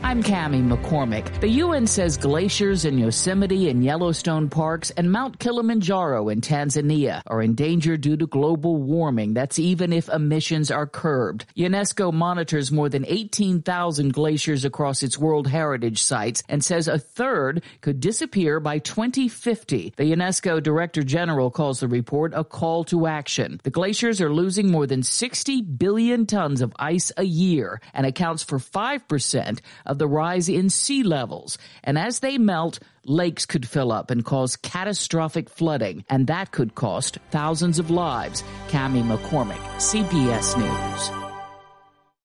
I'm Cami McCormick. The UN says glaciers in Yosemite and Yellowstone parks and Mount Kilimanjaro in Tanzania are in danger due to global warming. That's even if emissions are curbed. UNESCO monitors more than 18,000 glaciers across its World Heritage sites and says a third could disappear by 2050. The UNESCO Director General calls the report a call to action. The glaciers are losing more than 60 billion tons of ice a year and accounts for 5% of the rise in sea levels. And as they melt, lakes could fill up and cause catastrophic flooding, and that could cost thousands of lives. Cami McCormick, CBS News.